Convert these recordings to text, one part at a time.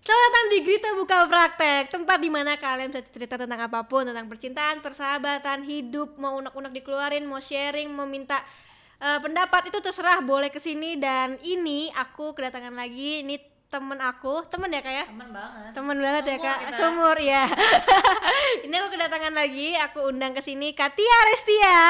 Selamat datang di Grita Buka Praktek Tempat di mana kalian bisa cerita tentang apa pun Tentang percintaan, persahabatan, hidup Mau unek-unek dikeluarin, mau sharing, mau minta uh, pendapat Itu terserah, boleh ke sini Dan ini aku kedatangan lagi Ini temen aku, temen ya kak ya? Temen banget. Temen banget ya Sumur kak, kita. sumur ya Ini aku kedatangan lagi, aku undang ke sini Katia Restia.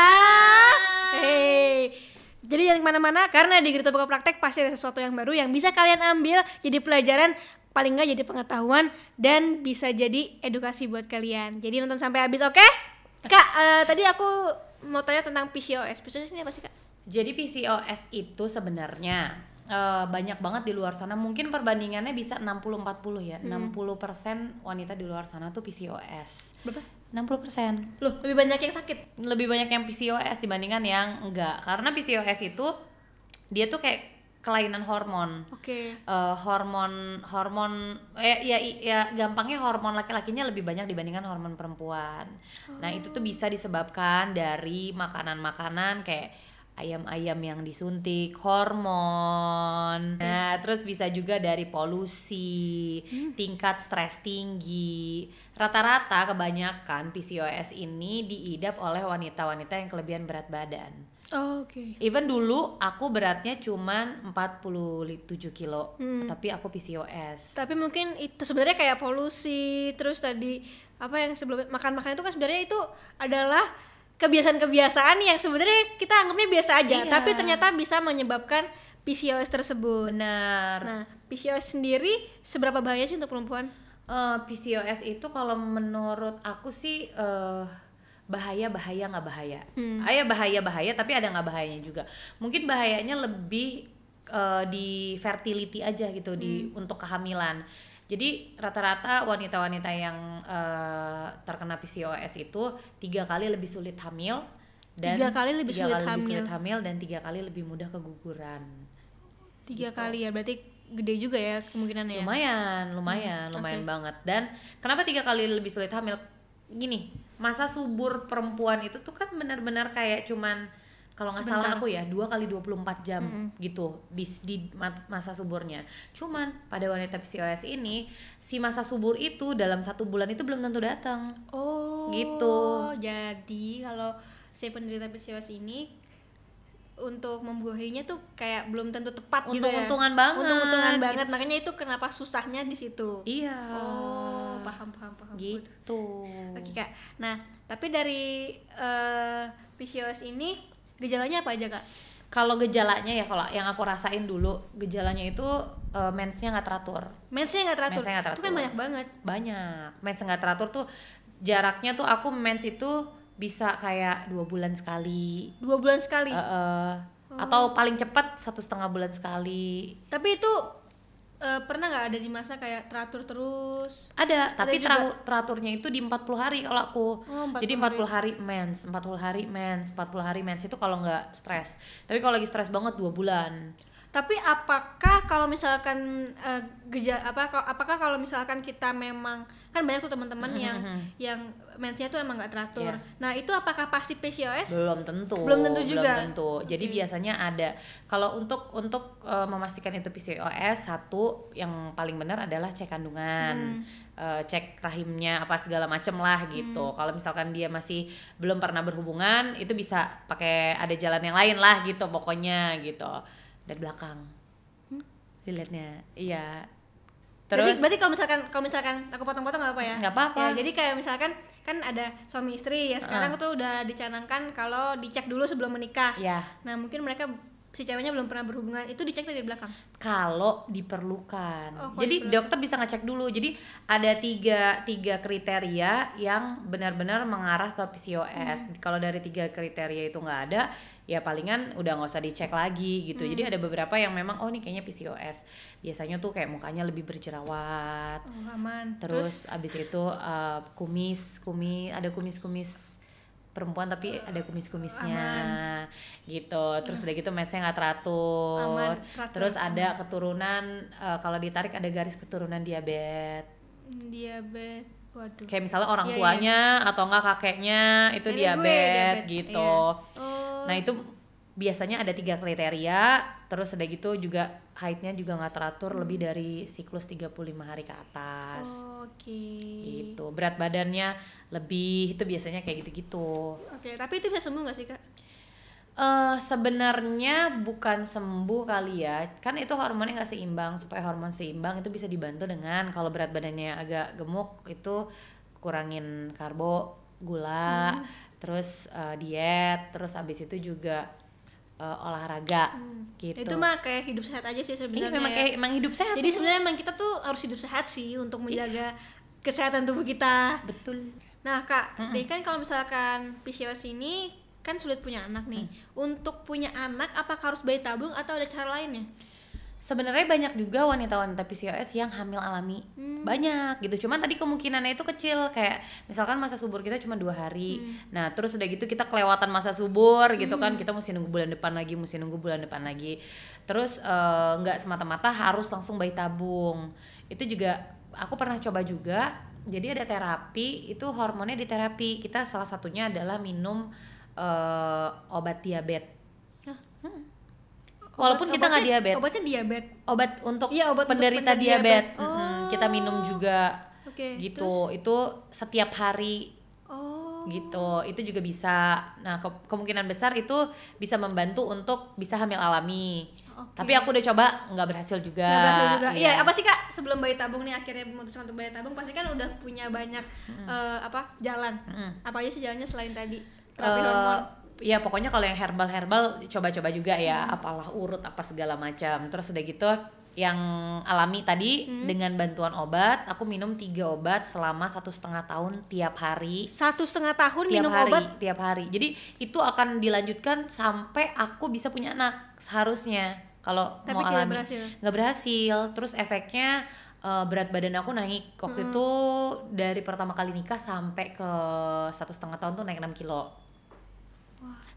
Hey. Jadi jangan ke mana-mana karena di Gerita Buka Praktek pasti ada sesuatu yang baru yang bisa kalian ambil. Jadi pelajaran paling nggak jadi pengetahuan dan bisa jadi edukasi buat kalian. Jadi nonton sampai habis, oke? Kak, eh, tadi aku mau tanya tentang PCOS. PCOS ini apa sih kak? Jadi PCOS itu sebenarnya eh, banyak banget di luar sana. Mungkin perbandingannya bisa 60-40 ya. 60% wanita di luar sana tuh PCOS. Berapa? 60%. Loh, lebih banyak yang sakit. Lebih banyak yang PCOS dibandingkan yang enggak. Karena PCOS itu dia tuh kayak kelainan hormon. Oke. Eh, hormon hormon eh, ya ya gampangnya hormon laki-lakinya lebih banyak dibandingkan hormon perempuan. Nah, itu tuh bisa disebabkan dari makanan-makanan kayak ayam-ayam yang disuntik hormon. Nah, terus bisa juga dari polusi, tingkat stres tinggi. Rata-rata kebanyakan PCOS ini diidap oleh wanita-wanita yang kelebihan berat badan. Oh, Oke. Even dulu aku beratnya cuman 47 kilo, Hmm. tapi aku PCOS. Tapi mungkin itu sebenarnya kayak polusi, terus tadi apa yang sebelum makan-makan itu kan sebenarnya itu adalah kebiasaan-kebiasaan yang sebenarnya kita anggapnya biasa aja, Iya. tapi ternyata bisa menyebabkan PCOS tersebut. Benar. Nah, PCOS sendiri seberapa bahaya sih untuk perempuan? Eh, PCOS itu kalau menurut aku sih eh, bahaya bahaya nggak bahaya. Hmm. Ah, ya bahaya bahaya tapi ada nggak bahayanya juga. Mungkin bahayanya lebih eh, di fertility aja gitu di Hmm. untuk kehamilan. Jadi rata-rata wanita-wanita yang eh, terkena PCOS itu tiga kali lebih sulit hamil dan Tiga kali lebih tiga sulit kali lebih hamil. sulit hamil dan tiga kali lebih mudah keguguran. Tiga Gitu. kali ya, berarti gede juga ya kemungkinannya. ya? lumayan lumayan Hmm, lumayan oke. banget dan kenapa tiga kali lebih sulit hamil gini masa subur perempuan itu tuh kan benar-benar kayak cuman kalau nggak salah aku ya dua kali 24 jam Mm-mm. gitu di, di ma- masa suburnya cuman pada wanita PCOS ini si masa subur itu dalam satu bulan itu belum tentu datang Oh. Gitu. Jadi kalau si penderita PCOS ini untuk membuahinya tuh kayak belum tentu tepat gitu ya. untung-untungan banget Untung-untungan banget. Makanya itu kenapa susahnya di situ. iya Oh, paham paham paham. gitu Oke, Kak. Nah, tapi dari eh, PCOS ini gejalanya apa aja, Kak? kalau gejalanya ya kalau yang aku rasain dulu gejalanya itu eh, mensnya nggak teratur Mensnya nggak teratur. Mensnya nggak Itu kan teratur. banyak banget. banyak mens nggak teratur tuh jaraknya tuh aku mens itu bisa kayak dua bulan sekali Dua bulan sekali. Eh, eh, atau paling cepat satu setengah bulan sekali Tapi itu eh, pernah nggak ada di masa kayak teratur terus? ada tapi juga. tera- teraturnya itu di 40 hari kalau aku Oh, 40 jadi 40 hari. mens 40 hari mens 40 hari mens itu kalau nggak stres tapi kalau lagi stres banget dua bulan Tapi apakah kalau misalkan eh, geja apa apakah kalau misalkan kita memang kan banyak tuh teman-teman yang yang mensnya tuh emang nggak teratur. Iya. Nah, itu apakah pasti PCOS? belum tentu Belum tentu juga. tentu jadi Oke. biasanya ada kalau untuk untuk eh, memastikan itu PCOS satu yang paling benar adalah cek kandungan Eh, cek rahimnya apa segala macem lah gitu kalau misalkan dia masih belum pernah berhubungan itu bisa pakai ada jalan yang lain lah gitu pokoknya gitu dari belakang. Dilihatnya iya. Berarti, terus berarti kalau misalkan kalau misalkan aku potong-potong nggak apa ya? nggak apa-apa. Ya, jadi kayak misalkan kan ada suami istri ya sekarang tuh udah dicanangkan kalau dicek dulu sebelum menikah. ya Nah, mungkin mereka si ceweknya belum pernah berhubungan itu dicek dari belakang. kalau diperlukan. Oh, kalau Jadi diperlukan. dokter bisa ngecek dulu. Jadi ada tiga tiga kriteria yang benar-benar mengarah ke PCOS. Hmm. Kalau dari tiga kriteria itu nggak ada, ya palingan udah nggak usah dicek lagi gitu. Jadi Hmm. ada beberapa yang memang oh ini kayaknya PCOS. Biasanya tuh kayak mukanya lebih berjerawat. Oh, aman. Terus, abis itu uh, kumis, kumis ada kumis-kumis perempuan tapi ada kumis-kumisnya gitu. Terus udah gitu mensnya nggak teratur. Aman, teratur. Terus ada keturunan uh, kalau ditarik ada garis keturunan diabetes. diabetes. Waduh. Kayak misalnya orang Iya, iya. tuanya atau enggak kakeknya itu diabetes, gitu. iya. Oh. Nah, itu biasanya ada tiga kriteria terus udah gitu juga haidnya juga nggak teratur lebih dari siklus 35 hari ke atas. Oh, Oke. gitu berat badannya lebih itu biasanya kayak gitu-gitu. Oke, tapi itu bisa sembuh nggak sih kak? eh sebenarnya bukan sembuh kali ya. Kan itu hormonnya nggak seimbang supaya hormon seimbang itu bisa dibantu dengan kalau berat badannya agak gemuk itu kurangin karbo gula terus eh, diet terus abis itu juga eh, olahraga gitu Itu mah kayak hidup sehat aja sih Iya, sebenarnya. memang ya. kayak emang hidup sehat Jadi sebenarnya emang kita tuh harus hidup sehat sih untuk menjaga kesehatan tubuh kita. betul Nah kak, jadi kan kalau misalkan PCOS ini kan sulit punya anak nih. Untuk punya anak, apakah harus bayi tabung atau ada cara lainnya? Sebenarnya banyak juga wanita-wanita PCOS yang hamil alami. Hmm. banyak gitu. Cuman tadi kemungkinannya itu kecil. Kayak misalkan masa subur kita cuma dua hari. Hmm. nah terus udah gitu kita kelewatan masa subur gitu kan. Kita mesti nunggu bulan depan lagi mesti nunggu bulan depan lagi. Terus eh, nggak semata-mata harus langsung bayi tabung. Itu juga aku pernah coba juga. Jadi ada terapi itu hormonnya di terapi kita salah satunya adalah minum eh, obat diabetes? Walaupun Obat- kita nggak diabetes. Obatnya diabetes. obat untuk Iya, obat untuk penderita penderita diabetes diabetes. Mm-mm, kita minum Oh. juga Oke. gitu itu setiap hari Oh. gitu itu juga bisa nah ke- kemungkinan besar itu bisa membantu untuk bisa hamil alami Oke. tapi aku udah coba nggak berhasil juga Nggak berhasil juga. Iya, apa sih kak sebelum bayi tabung nih akhirnya memutuskan untuk bayi tabung pasti kan udah punya banyak eh, apa jalan. Mm-mm. Apa aja sih jalannya selain tadi terapi Eh, hormon? Ya pokoknya kalau yang herbal herbal coba-coba juga ya Hmm. apalah urut apa segala macam. Terus udah gitu yang alami tadi Hmm. dengan bantuan obat aku minum tiga obat selama satu setengah tahun tiap hari. Satu setengah tahun tiap minum hari obat. tiap hari. Jadi itu akan dilanjutkan sampai aku bisa punya anak seharusnya. Kalau mau tidak alami. berhasil. nggak berhasil. Terus efeknya eh, berat badan aku naik. Waktu itu dari pertama kali nikah sampai ke satu setengah tahun tuh naik 6 kilo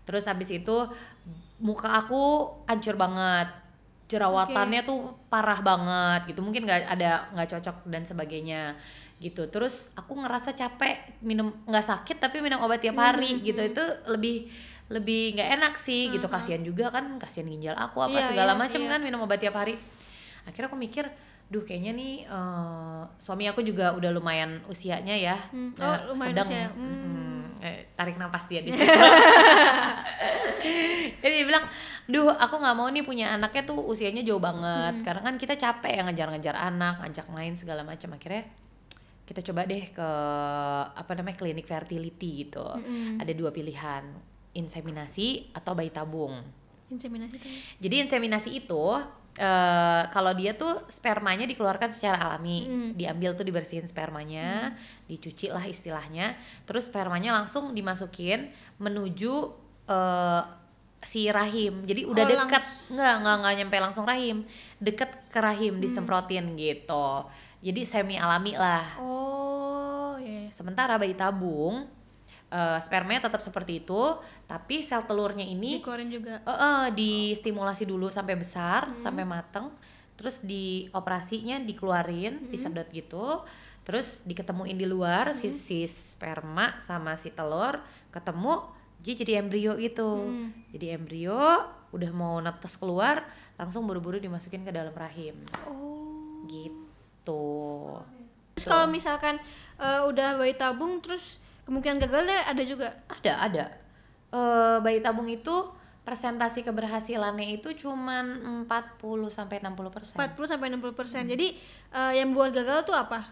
terus habis itu muka aku hancur banget. Jerawatannya tuh parah banget gitu. Mungkin nggak ada nggak cocok dan sebagainya gitu. Terus aku ngerasa capek minum nggak sakit tapi minum obat tiap hari gitu. itu lebih lebih nggak enak sih gitu. Kasihan juga kan kasihan ginjal aku apa Iya, segala iya, macam iya. kan minum obat tiap hari. Akhirnya aku mikir duh kayaknya nih eh, suami aku juga udah lumayan usianya ya. Hmm, eh, oh, lumayan sedang. usia. mm, eh, tarik nafas dia di situ jadi dia bilang duh aku nggak mau nih punya anaknya tuh usianya jauh banget Hmm. karena kan kita capek ya ngejar-ngejar anak ngajak main segala macam akhirnya kita coba deh ke apa namanya klinik fertility gitu Mm-mm. ada dua pilihan inseminasi atau bayi tabung Inseminasi tuh. jadi inseminasi itu eh, kalau dia tuh spermanya dikeluarkan secara alami, Mm. diambil tuh dibersihin spermanya, dicuci lah istilahnya, terus spermanya langsung dimasukin menuju eh, si rahim. Jadi udah Oh, deket, langs- nggak nggak nggak nyampe langsung rahim, deket ke rahim Mm. disemprotin gitu. Jadi semi alami lah. Oh, iya. Sementara bayi tabung eh, spermanya tetap seperti itu, tapi sel telurnya ini Dikeluarin juga. Eh, eh, distimulasi dulu sampai besar, Hmm. sampai mateng, terus di operasinya dikeluarin, Hmm. disedot gitu, terus diketemuin di luar Hmm. si, si sperma sama si telur ketemu, jadi jadi embrio gitu. Hmm. Jadi embrio udah mau netes keluar, langsung buru-buru dimasukin ke dalam rahim, Oh. gitu. Terus kalau misalkan eh, udah bayi tabung terus kemungkinan gagalnya ada juga. Ada, ada. Eh, bayi tabung itu persentasi keberhasilannya itu cuman 40 sampai 60 persen. 40 sampai 60 Hmm. persen. Jadi eh, yang buat gagal tuh apa?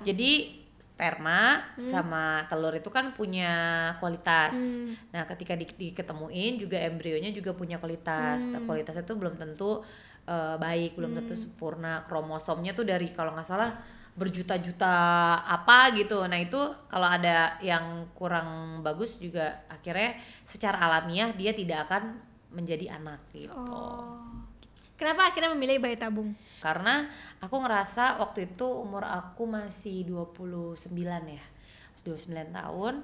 Jadi sperma sama telur itu kan punya kualitas. Hmm. Nah, ketika di, diketemuin juga embrionya juga punya kualitas. Hmm. Kualitasnya itu belum tentu eh, baik, belum tentu sempurna. Kromosomnya tuh dari kalau nggak salah berjuta-juta apa gitu. Nah, itu kalau ada yang kurang bagus juga akhirnya secara alamiah dia tidak akan menjadi anak gitu. Oh. Kenapa akhirnya memilih bayi tabung? karena aku ngerasa waktu itu umur aku masih 29 ya Masih 29 tahun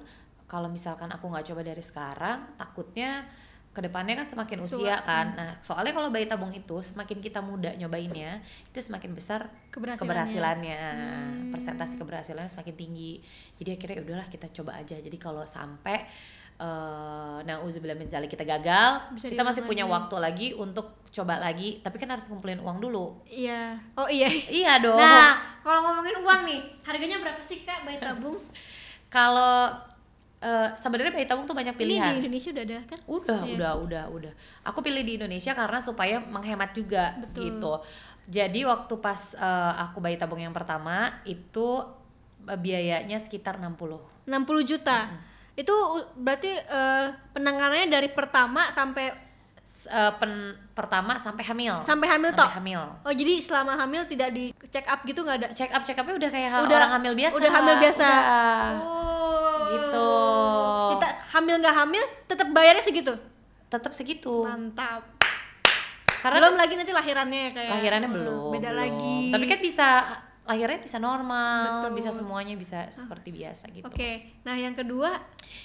kalau misalkan aku nggak coba dari sekarang takutnya ke depannya kan semakin usia Tua. kan nah soalnya kalau bayi tabung itu semakin kita muda nyobainnya itu semakin besar Keberhasilannya. keberhasilannya Hmm. persentase keberhasilannya semakin tinggi jadi akhirnya ya udahlah kita coba aja jadi kalau sampai eh nah uzubillah min zalik kita gagal Bisa kita masih punya lagi. waktu lagi untuk coba lagi tapi kan harus ngumpulin uang dulu Iya. Oh iya. iya dong Nah, kalau ngomongin uang nih, harganya berapa sih Kak bayi tabung? kalau eh, sebenarnya bayi tabung tuh banyak Ini pilihan di Indonesia udah ada kan? Udah, Iya. udah, udah, udah. Aku pilih di Indonesia karena supaya menghemat juga Betul. gitu. Jadi waktu pas eh, aku bayi tabung yang pertama itu eh, biayanya sekitar 60. 60 juta. Itu u- berarti eh, penanganannya dari pertama sampai eh, pen- pertama sampai hamil. sampai hamil toh. hamil. Oh, jadi selama hamil tidak di check up gitu nggak ada? Check up check upnya udah kayak Udah- orang hamil biasa. udah hamil biasa. Udah. Oh. Gitu. Kita hamil nggak hamil tetap bayarnya segitu. Tetap segitu. Mantap. Karena belum lagi nanti lahirannya kayak lahirannya eh, belum. Beda belum. lagi. Tapi kan bisa lahirnya bisa normal, Betul. bisa semuanya bisa seperti biasa gitu. Oke. Nah, yang kedua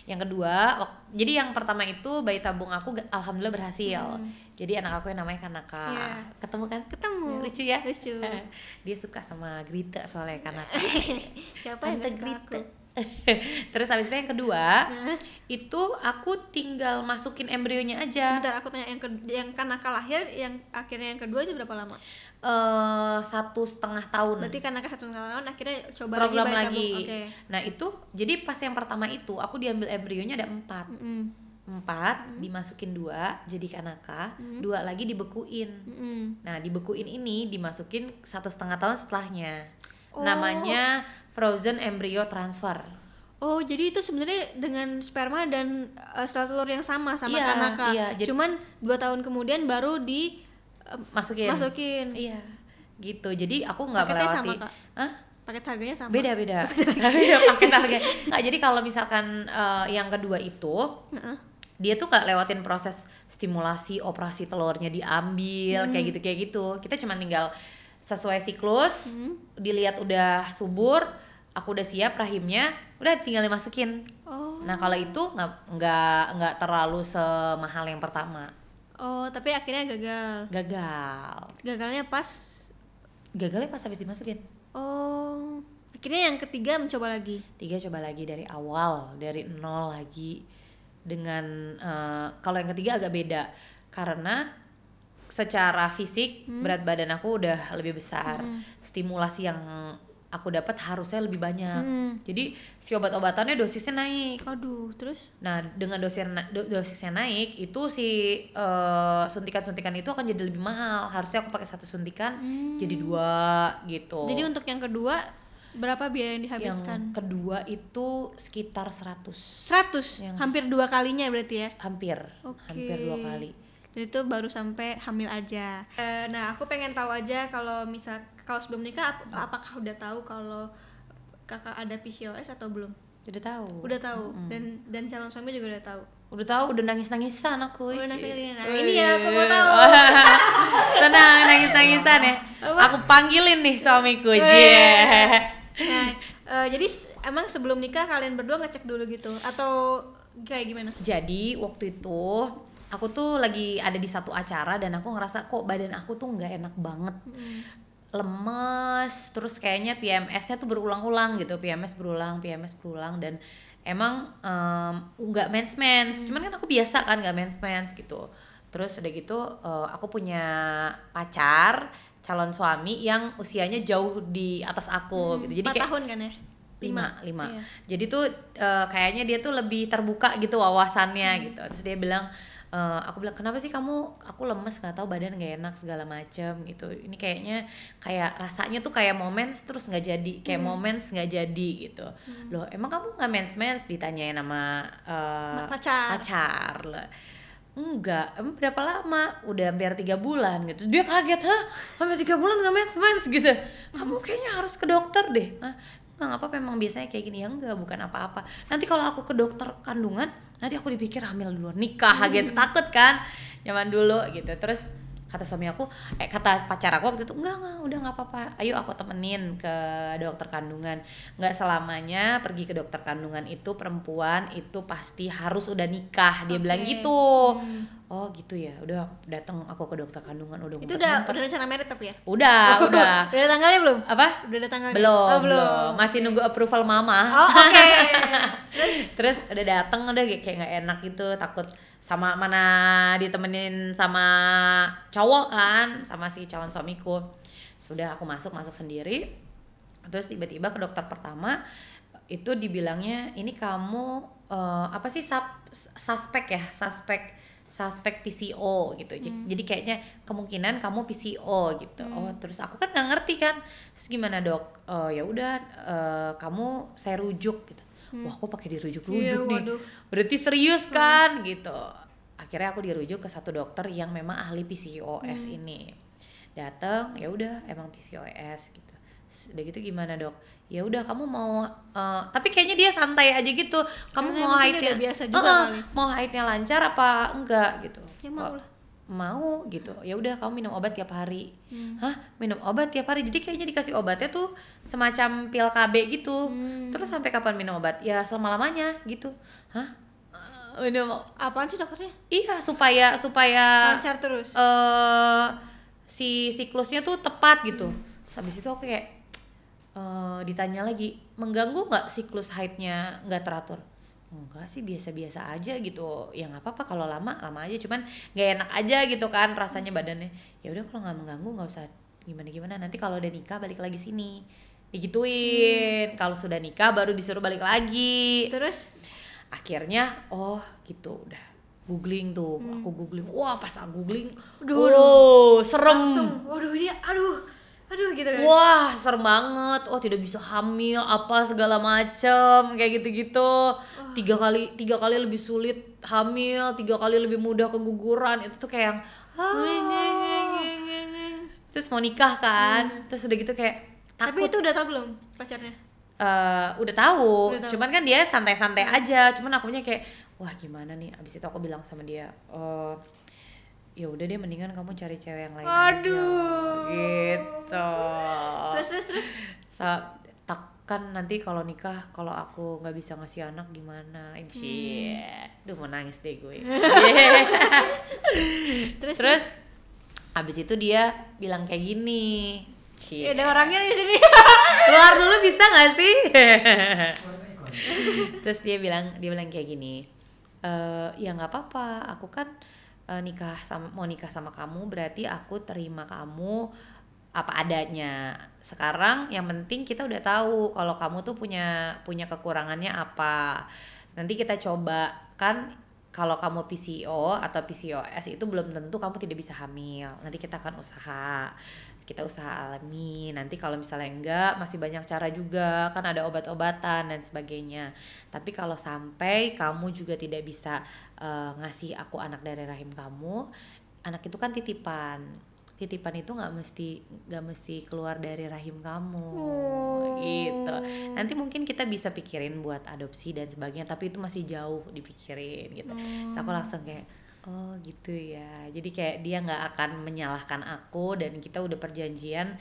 Yang kedua, jadi yang pertama itu bayi tabung aku alhamdulillah berhasil. Hmm. Jadi anak aku yang namanya Kanaka. Iya. Ketemu kan? ketemu. Lucu ya? Lucu. Dia suka sama Grita soalnya Kanaka. Siapa yang Tante suka aku? Terus habis itu yang kedua, Nah, itu aku tinggal masukin embrionya aja. sebentar aku tanya yang ke yang kanaka lahir yang akhirnya yang kedua itu berapa lama? eh satu setengah tahun. Berarti kanaka satu tahun akhirnya coba program lagi lagi. Oke. Nah itu, jadi pas yang pertama itu aku diambil embrionya ada empat. Mm-mm. Empat, dimasukin dua jadi kanaka, dua lagi dibekuin. Mm-mm. Nah, dibekuin ini dimasukin satu setengah tahun setelahnya. Oh. Namanya frozen embryo transfer. Oh, jadi itu sebenarnya dengan sperma dan uh, sel telur yang sama sama Iya, kanaka. iya, jadi- Cuman dua tahun kemudian baru di uh, Masukin. masukin. Iya. Gitu. Jadi aku nggak melewati. sama, Kak? Hah? Paket harganya sama. Beda beda. beda paket harga. Nggak, jadi kalau misalkan eh, yang kedua itu Heeh. dia tuh nggak lewatin proses stimulasi operasi telurnya diambil Hmm. kayak gitu kayak gitu. Kita cuma tinggal sesuai siklus, Hmm. dilihat udah subur, aku udah siap rahimnya, udah tinggal dimasukin. Oh. Nah kalau itu nggak nggak nggak terlalu semahal yang pertama. Oh, tapi akhirnya gagal. Gagal. Gagalnya pas Gagalnya pas habis dimasukin. oh, akhirnya yang ketiga mencoba lagi. Tiga coba lagi dari awal, dari nol lagi dengan eh, kalau yang ketiga agak beda karena secara fisik berat badan aku udah lebih besar. Stimulasi yang aku dapat harusnya lebih banyak. Hmm. Jadi si obat-obatannya dosisnya naik. Aduh, terus Nah, dengan dosisnya na- do- dosisnya naik, itu si eh, suntikan-suntikan itu akan jadi lebih mahal. Harusnya aku pakai satu suntikan jadi dua gitu. Hmm. jadi untuk yang kedua berapa biaya yang yang dihabiskan? kedua itu sekitar 100 100, yang- hampir dua kalinya berarti ya. hampir Oke. hampir dua kali Itu baru sampai hamil aja. Eh, nah, aku pengen tahu aja kalau misal kalau sebelum nikah ap- apakah udah tahu kalau kakak ada PCOS atau belum? udah tahu Udah tahu dan dan calon suami juga udah tahu. udah tahu udah nangis nangisan aku Udah nangis-nangisan. Nah, ini ya, aku mau tahu. tenang nangis nangisan ya aku panggilin nih suamiku. Cie. Nah, eh, jadi emang sebelum nikah kalian berdua ngecek dulu gitu atau kayak gimana? jadi waktu itu aku tuh lagi ada di satu acara dan aku ngerasa kok badan aku tuh nggak enak banget? Lemes terus kayaknya PMS-nya tuh berulang-ulang gitu PMS berulang PMS berulang dan emang em, nggak mens mens cuman kan aku biasa kan nggak mens mens gitu. Terus udah gitu eh, aku punya pacar calon suami yang usianya jauh di atas aku gitu. Jadi kayak tahun kan ya? lima. lima. Iya. jadi tuh eh, kayaknya dia tuh lebih terbuka gitu wawasannya Hmm. gitu. Terus dia bilang eh, aku bilang kenapa sih kamu aku lemes nggak tahu badan nggak enak segala macem gitu. Ini kayaknya kayak rasanya tuh kayak moments terus nggak jadi kayak Hmm. moments nggak jadi gitu. Loh emang kamu nggak mens mens ditanyain sama eh, Pacar. pacar lah. Enggak emang berapa lama? Udah hampir tiga bulan gitu. Dia kaget hah? Hampir tiga bulan nggak mens mens gitu. Kamu kayaknya harus ke dokter deh. Hah? nggak apa-apa memang biasanya kayak gini. Ya enggak bukan apa-apa. Nanti kalau aku ke dokter kandungan nanti aku dipikir hamil duluan nikah gitu takut kan zaman dulu gitu. Terus kata suami aku eh kata pacar aku waktu itu enggak enggak udah nggak apa-apa. Ayo aku temenin ke dokter kandungan. Nggak selamanya pergi ke dokter kandungan itu perempuan itu pasti harus udah nikah. Dia bilang Oke. gitu. Oh gitu ya? Udah datang aku ke dokter kandungan udah Itu udah udah rencana merit tapi ya? udah udah Udah. ada tanggalnya belum? apa? Udah ada tanggalnya? belum, Oh, belum. masih nunggu approval mama. Oh, oke. terus? Udah dateng udah kayak kayak nggak enak gitu takut sama mana ditemenin sama cowok kan sama si calon suamiku. Sudah aku masuk masuk sendiri. Terus tiba-tiba ke dokter pertama itu dibilangnya ini kamu eh, apa sih sub- suspek ya? Suspek suspek PCO gitu. J- jadi kayaknya kemungkinan kamu PCO gitu. Oh terus aku kan nggak ngerti kan. Terus gimana dok? "Oh, ya udah eh, kamu saya rujuk gitu wah aku pakai dirujuk Iya, rujuk nih. waduh. berarti serius kan? Gitu. Akhirnya aku dirujuk ke satu dokter yang memang ahli PCOS Hmm. ini. Datang ya udah emang PCOS gitu. Udah gitu gimana dok? Ya udah kamu mau eh, tapi kayaknya dia santai aja gitu. Kamu Karena mau haidnya biasa juga Heeh, kali. mau haidnya lancar apa enggak gitu. Ya mau lah. Mau gitu ya udah kamu minum obat tiap hari Hmm. hah minum obat tiap hari jadi kayaknya dikasih obatnya tuh semacam pil KB gitu Hmm. terus sampai kapan minum obat ya selama lamanya gitu hah minum Apaan sih dokternya? iya supaya supaya Lancar terus. eh si siklusnya tuh tepat gitu Hmm. terus habis itu aku kayak eh ditanya lagi mengganggu nggak siklus haidnya nggak teratur enggak sih biasa-biasa aja gitu. Ya nggak apa-apa kalau lama lama aja. Cuman nggak enak aja gitu kan rasanya badannya. Ya udah kalau nggak mengganggu nggak usah gimana gimana nanti kalau udah nikah balik lagi sini. Digituin. Hmm. kalau sudah nikah baru disuruh balik lagi. Terus? Akhirnya oh gitu udah googling tuh. Aku googling. Wah pas aku googling Aduh, oh serem. Langsung waduh ini aduh aduh gitu kan. wah serem banget. Oh tidak bisa hamil apa segala macem kayak gitu-gitu tiga kali tiga kali lebih sulit hamil tiga kali lebih mudah keguguran itu tuh kayak yang ah. Terus mau nikah kan terus udah gitu kayak Tapi takut itu udah tau belum pacarnya? eh udah tahu, Udah tahu. cuman kan dia santai-santai aja, cuman akunya kayak wah gimana nih, abis itu aku bilang sama dia, eh ya udah deh mendingan kamu cari cewek yang lain Aduh. aja, gitu. Terus terus terus. Tak kan nanti kalau nikah kalau aku nggak bisa ngasih anak gimana, Cie, duh mau nangis deh gue. Terus, Terus abis itu dia bilang kayak gini, Cie. Ya, ada orangnya di sini. keluar dulu bisa nggak sih? Terus dia bilang dia bilang kayak gini "Eh, ya nggak apa-apa. Aku kan eh, nikah sama mau nikah sama kamu berarti aku terima kamu apa adanya. Sekarang yang penting kita udah tahu kalau kamu tuh punya punya kekurangannya apa. Nanti kita coba. Kan kalau kamu PCO atau PCOS itu belum tentu kamu tidak bisa hamil. Nanti kita akan usaha. Kita usaha alami. Nanti kalau misalnya enggak masih banyak cara juga. Kan ada obat-obatan dan sebagainya. Tapi kalau sampai kamu juga tidak bisa eh, ngasih aku anak dari rahim kamu anak itu kan titipan titipan itu nggak mesti nggak mesti keluar dari rahim kamu. Gitu. Nanti mungkin kita bisa pikirin buat adopsi dan sebagainya tapi itu masih jauh dipikirin gitu. Terus aku langsung kayak oh gitu ya. Jadi kayak dia nggak akan menyalahkan aku dan kita udah perjanjian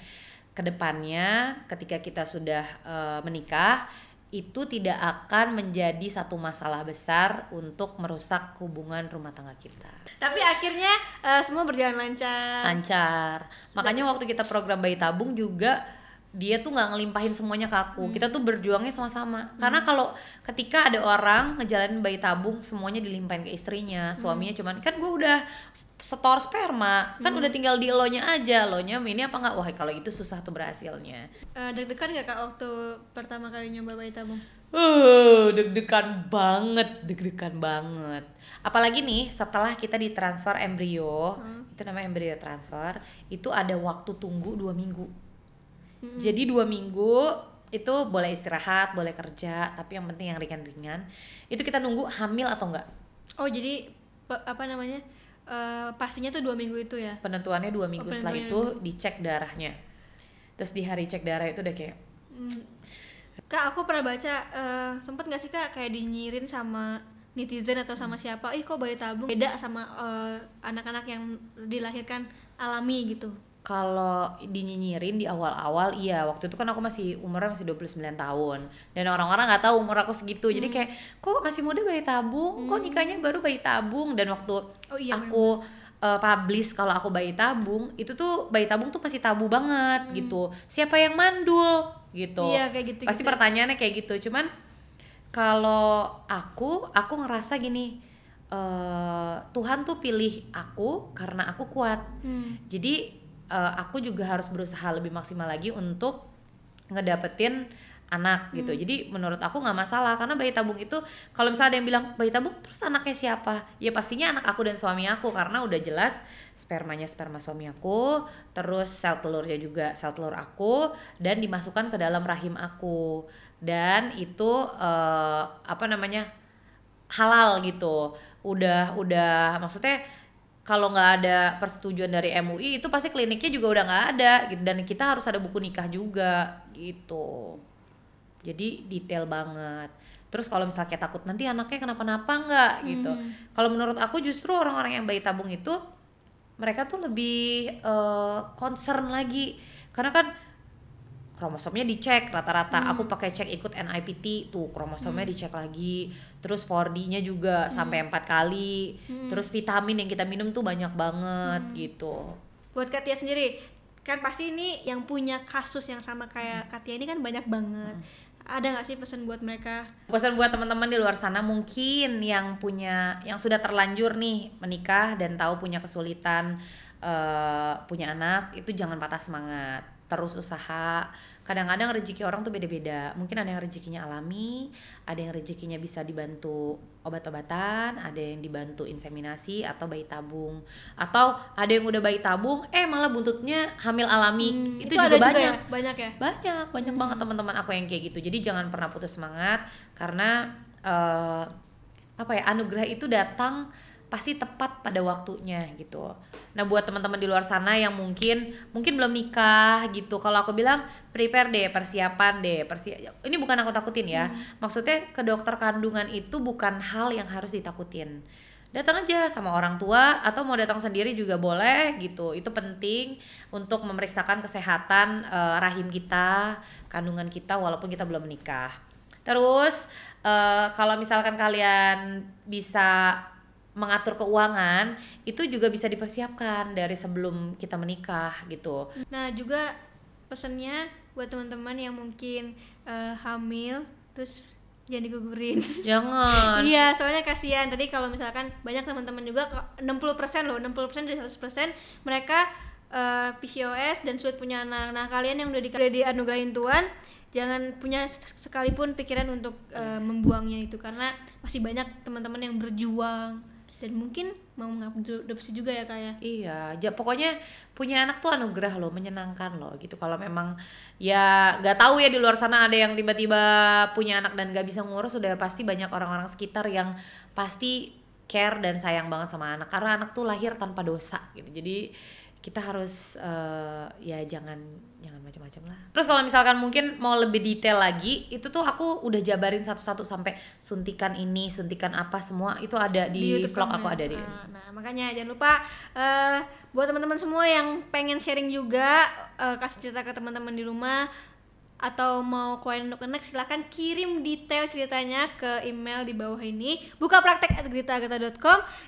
ke depannya ketika kita sudah eh, menikah itu tidak akan menjadi satu masalah besar untuk merusak hubungan rumah tangga kita. Tapi akhirnya eh, semua berjalan lancar. lancar. Makanya waktu kita program bayi tabung juga dia tuh nggak ngelimpahin semuanya ke aku. Kita tuh berjuangnya sama-sama. Karena kalau ketika ada orang ngejalanin bayi tabung semuanya dilimpahin ke istrinya suaminya cuman kan gue udah setor sperma kan udah tinggal di elonya aja elonya ini apa nggak? Wah kalau itu susah tuh berhasilnya. Eh, deg-degan gak kak waktu pertama kali nyoba bayi tabung? Uh, deg-degan banget, deg-degan banget. Apalagi nih setelah kita ditransfer embrio, itu namanya embrio transfer, itu ada waktu tunggu dua minggu. Jadi dua minggu itu boleh istirahat, boleh kerja, tapi yang penting yang ringan-ringan. Itu kita nunggu hamil atau enggak. Oh jadi apa namanya? eh, pastinya tuh dua minggu itu ya? Penentuannya dua minggu setelah penentuannya itu dicek darahnya. Terus di hari cek darah itu udah kayak Hmm. Kak aku pernah baca eh, sempet nggak sih kak kayak dinyirin sama netizen atau sama siapa ih kok bayi tabung beda sama eh, anak-anak yang dilahirkan alami gitu kalau dinyinyirin di awal-awal iya. Waktu itu kan aku masih umurnya masih 29 tahun. Dan orang-orang nggak tahu umur aku segitu. Jadi Hmm. kayak kok masih muda bayi tabung? Kok nikahnya baru bayi tabung? Dan waktu Oh iya, aku uh, publish kalau aku bayi tabung itu tuh bayi tabung tuh pasti tabu banget gitu. Siapa yang mandul? Gitu. Hmm. Iya, kayak gitu-gitu. pasti pertanyaannya kayak gitu. Cuman kalau aku aku ngerasa gini eh, Tuhan tuh pilih aku karena aku kuat. Hmm. jadi eh, aku juga harus berusaha lebih maksimal lagi untuk ngedapetin anak gitu. Hmm. Jadi menurut aku nggak masalah karena bayi tabung itu kalau misalnya ada yang bilang bayi tabung terus anaknya siapa? Ya pastinya anak aku dan suami aku karena udah jelas spermanya sperma suami aku, terus sel telurnya juga sel telur aku dan dimasukkan ke dalam rahim aku. Dan itu eh, apa namanya? halal gitu. Udah udah maksudnya kalau nggak ada persetujuan dari MUI itu pasti kliniknya juga udah nggak ada gitu. Dan kita harus ada buku nikah juga gitu. Jadi detail banget. Terus kalau misalnya kayak takut nanti anaknya kenapa-napa nggak? gitu. Kalau menurut aku justru orang-orang yang bayi tabung itu mereka tuh lebih eh, concern lagi. Karena kan kromosomnya dicek rata-rata. Aku pakai cek ikut NIPT tuh kromosomnya dicek lagi. Terus 4D-nya juga sampai empat kali. Terus vitamin yang kita minum tuh banyak banget gitu. Buat Katia sendiri kan pasti ini yang punya kasus yang sama kayak Katia ini kan banyak banget. Ada nggak sih pesan buat mereka? Pesan buat teman-teman di luar sana mungkin yang punya yang sudah terlanjur nih menikah dan tahu punya kesulitan eh, punya anak itu jangan patah semangat terus usaha. Kadang-kadang rezeki orang tuh beda-beda. Mungkin ada yang rezekinya alami ada yang rezekinya bisa dibantu obat-obatan ada yang dibantu inseminasi atau bayi tabung. Atau ada yang udah bayi tabung eh malah buntutnya hamil alami. Hmm, itu, juga ada banyak. ya? banyak ya? Banyak banyak banget teman-teman aku yang kayak gitu. Jadi jangan pernah putus semangat karena eh, apa ya anugerah itu datang pasti tepat pada waktunya gitu. Nah buat teman-teman di luar sana yang mungkin mungkin belum nikah gitu. Kalau aku bilang prepare deh persiapan deh persi ini bukan aku takutin ya. Maksudnya ke dokter kandungan itu bukan hal yang harus ditakutin. Datang aja sama orang tua atau mau datang sendiri juga boleh gitu. Itu penting untuk memeriksakan kesehatan eh, rahim kita kandungan kita walaupun kita belum menikah. Terus eh, kalau misalkan kalian bisa mengatur keuangan itu juga bisa dipersiapkan dari sebelum kita menikah gitu Nah juga pesannya buat teman-teman yang mungkin eh, hamil terus jangan digugurin. jangan Iya, soalnya kasihan. Tadi kalau misalkan banyak teman-teman juga ke- 60% loh, 60% dari 100% mereka eh, PCOS dan sulit punya anak. Nah, kalian yang udah, di, udah dianugerahin Tuhan, jangan punya sekalipun pikiran untuk eh, membuangnya itu karena masih banyak teman-teman yang berjuang dan mungkin mau mengadopsi juga ya kayak Iya, ja, pokoknya punya anak tuh anugerah loh, menyenangkan loh gitu. Kalau memang ya nggak tahu ya di luar sana ada yang tiba-tiba punya anak dan nggak bisa ngurus, sudah pasti banyak orang-orang sekitar yang pasti care dan sayang banget sama anak. Karena anak tuh lahir tanpa dosa gitu. Jadi kita harus eh, ya jangan jangan macam-macam lah. Terus kalau misalkan mungkin mau lebih detail lagi, itu tuh aku udah jabarin satu-satu sampai suntikan ini, suntikan apa semua itu ada di, YouTube vlog aku ada di. Nah, nah, makanya jangan lupa eh, buat teman-teman semua yang pengen sharing juga eh, kasih cerita ke teman-teman di rumah atau mau klien untuk next silahkan kirim detail ceritanya ke email di bawah ini. Buka praktek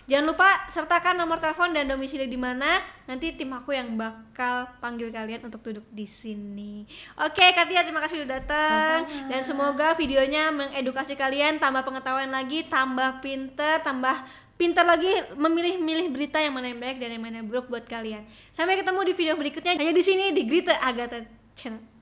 jangan lupa sertakan nomor telepon dan domisili di mana. Nanti tim aku yang bakal panggil kalian untuk duduk di sini. Oke Katia terima kasih sudah datang. Sama-sama. dan semoga videonya mengedukasi kalian tambah pengetahuan lagi tambah pinter tambah pintar lagi memilih-milih berita yang mana yang baik dan yang mana yang buruk buat kalian. Sampai ketemu di video berikutnya. Hanya di sini di Grita Agatha Channel